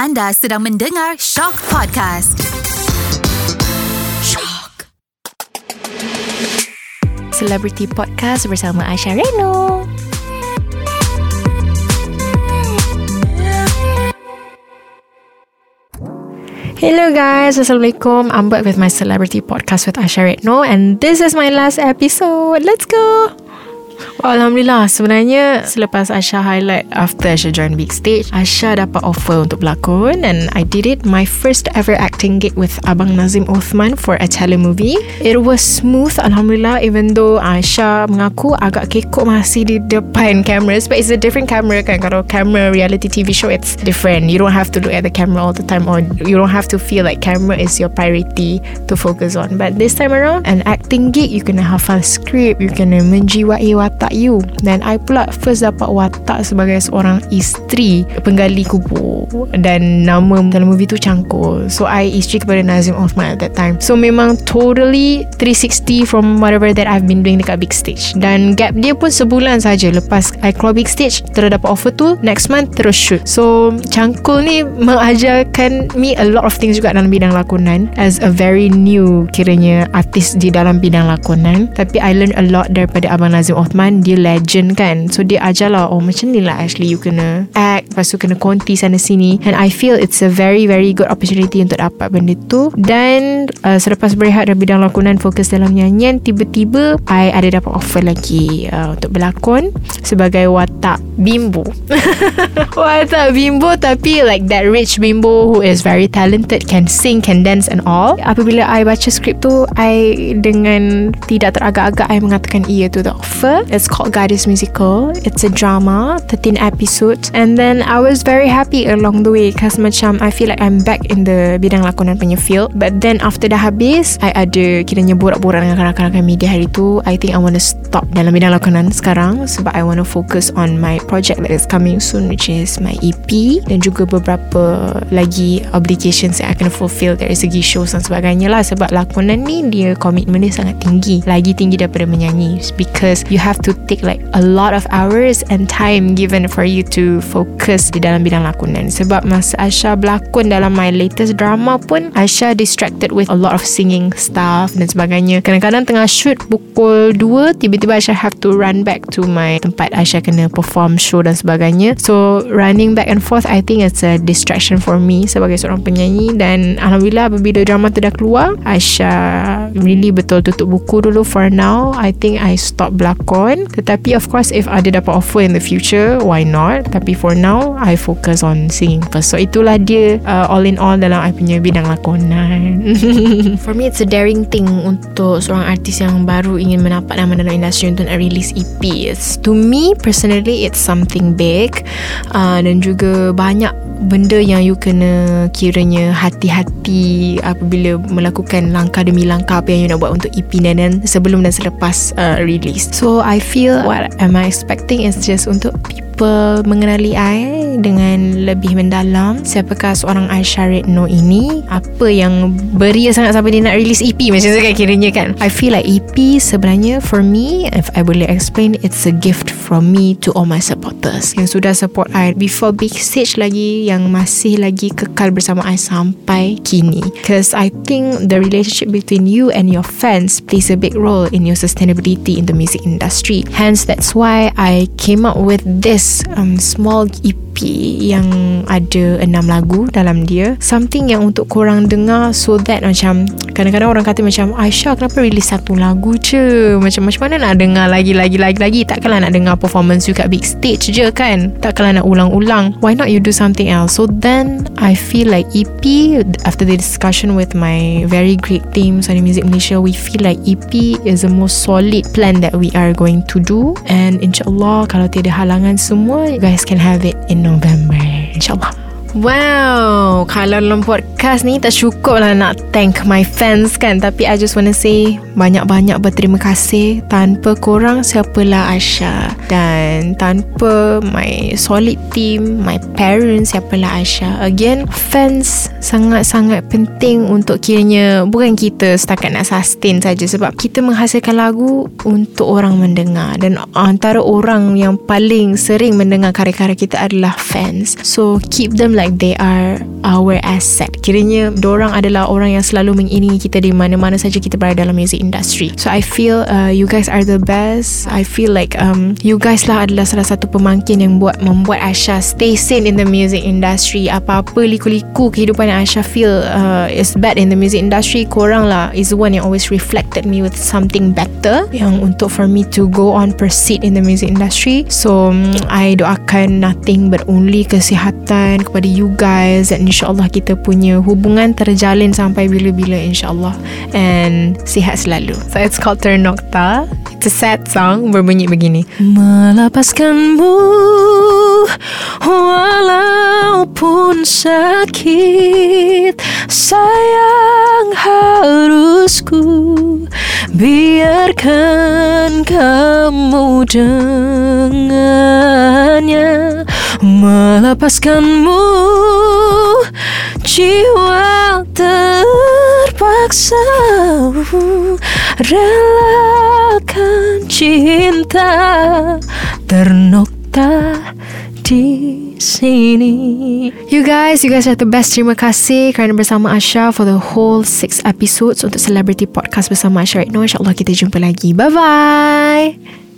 Anda sedang mendengar Shock Podcast. Shock. Celebrity Podcast bersama Aisyah Reno. Hello guys, Assalamualaikum. I'm back with my Celebrity Podcast with Aisyah Reno and this is my last episode. Let's go! Alhamdulillah Sebenarnya Selepas Asha highlight After Asha join big stage Asha dapat offer Untuk berlakon And I did it. My first ever acting gig With Abang Nazim Othman For a telemovie It was smooth Alhamdulillah Even though Asha mengaku Agak kekok masih Di depan cameras But it's a different camera kan. Kalau camera reality TV show It's different. You don't have to look at the camera All the time Or you don't have to feel like Camera is your priority To focus on. But this time around An acting gig You kena hafal script You kena menjiwai watak watak you. Dan I pula first dapat watak sebagai seorang isteri Penggali kubur. Dan nama dalam movie tu Cangkul. So I isteri kepada Nazim Othman at that time. So memang totally 360 from whatever that I've been doing dekat big stage. Dan gap dia pun sebulan saja. Lepas I keluar big stage Terus dapat offer tu Next month terus shoot. So Cangkul ni mengajarkan me a lot of things juga dalam bidang lakonan. As a very new kiranya artis di dalam bidang lakonan. Tapi I learn a lot daripada Abang Nazim Othman dia legend kan. So dia ajar lah Oh macam ni lah Ashley You kena act. Lepas tu kena konti sana sini. And I feel it's a very very good opportunity Untuk dapat benda tu. Dan uh, Selepas berehat dari bidang lakonan Fokus dalam nyanyian Tiba-tiba I ada dapat offer lagi uh, Untuk berlakon Sebagai watak bimbo Watak bimbo Tapi like that rich bimbo Who is very talented Can sing Can dance and all Apabila I baca skrip tu I dengan Tidak teragak-agak I mengatakan iya to the offer It's called Goddess Musical. It's a drama, 13 episodes. And then I was very happy along the way because macam I feel like I'm back in the bidang lakonan punya field. But then after dah habis, I ada kiranya borak-borak dengan kanak-kanak media hari tu. I think I want to stop dalam bidang lakonan sekarang sebab I want to focus on my project that is coming soon which is my EP dan juga beberapa lagi obligations yang I kena fulfill dari segi shows dan sebagainya lah. Sebab lakonan ni dia komitmen dia sangat tinggi. Lagi tinggi daripada menyanyi. Because you have to take like a lot of hours and time given for you to focus di dalam bidang lakonan. Sebab masa Asha berlakon dalam my latest drama pun Asha distracted with a lot of singing stuff dan sebagainya. Kadang-kadang tengah shoot pukul 2 tiba-tiba Asha have to run back to my tempat Asha kena perform show dan sebagainya. So running back and forth I think it's a distraction for me sebagai seorang penyanyi. Dan Alhamdulillah apabila drama tu dah keluar Asha really betul tutup buku dulu for now. I think I stop berlakon. Tetapi of course if ada dapat offer in the future why not? Tapi for now I focus on singing first. So itulah dia uh, all in all dalam I punya bidang lakonan. For me it's a daring thing untuk seorang artis yang baru ingin menapak nama dalam industri untuk release EP it's, to me personally it's something big uh, dan juga banyak benda yang you kena kiranya hati-hati apabila melakukan langkah demi langkah apa yang you nak buat untuk EP dan, dan sebelum dan selepas uh, release. So I feel what am I expecting is just untuk people mengenali I dengan lebih mendalam. Siapakah seorang Aisyah Redno ini? Apa yang beria sangat sampai dia nak release EP macam tu kan kiranya kan? I feel like EP sebenarnya for me if I boleh explain it's a gift from me to all my supporters. Yang sudah support I before big stage lagi yang masih lagi kekal bersama I sampai kini. Because I think the relationship between you and your fans plays a big role in your sustainability in the music industry. Hence that's why I came up with this um, small EP yang ada enam lagu dalam dia something yang untuk korang dengar so that macam kadang-kadang orang kata macam Aisyah kenapa release satu lagu je? Macam macam mana nak dengar lagi lagi lagi lagi? Takkanlah nak dengar performance you kat big stage je kan? Takkanlah nak ulang-ulang. Why not you do something else? So then I feel like EP after the discussion with my very great team Sony Music Malaysia we feel like EP is the most solid plan that we are going to do. And insyaAllah kalau tiada halangan semua you guys can have it in November. InsyaAllah Wow, kalau dalam podcast ni tak cukup lah nak thank my fans kan. Tapi I just wanna say banyak-banyak berterima kasih Tanpa korang siapalah Asha Dan tanpa my solid team, my parents siapalah Asha Again, fans sangat-sangat penting untuk kiranya Bukan kita setakat nak sustain saja. Sebab kita menghasilkan lagu untuk orang mendengar. Dan antara orang yang paling sering mendengar karya-karya kita adalah fans. So keep them like they are our asset. Kiranya orang adalah orang yang selalu mengiringi kita di mana-mana saja kita berada dalam music industry. So I feel uh, you guys are the best. I feel like um, you guys lah adalah salah satu pemangkin yang buat membuat Asha stay sane in the music industry. Apa-apa liku-liku kehidupan yang Asha feel uh, is bad in the music industry, korang lah is one yang always reflected me with something better yang untuk for me to go on proceed in the music industry. So um, I doakan nothing but only kesihatan kepada you guys dan insyaAllah kita punya hubungan terjalin sampai bila-bila insyaAllah and sihat selalu. So it's called Ternokta. It's a sad song berbunyi begini. Melepaskanmu walaupun sakit sayang harus ku biarkan kamu dengannya melepaskanmu jiwa terpaksa relakan cinta ternokta di sini. You guys, you guys are the best. Terima kasih kerana bersama Asha for the whole six episodes untuk Celebrity Podcast bersama Asha right now. InsyaAllah kita jumpa lagi. Bye-bye.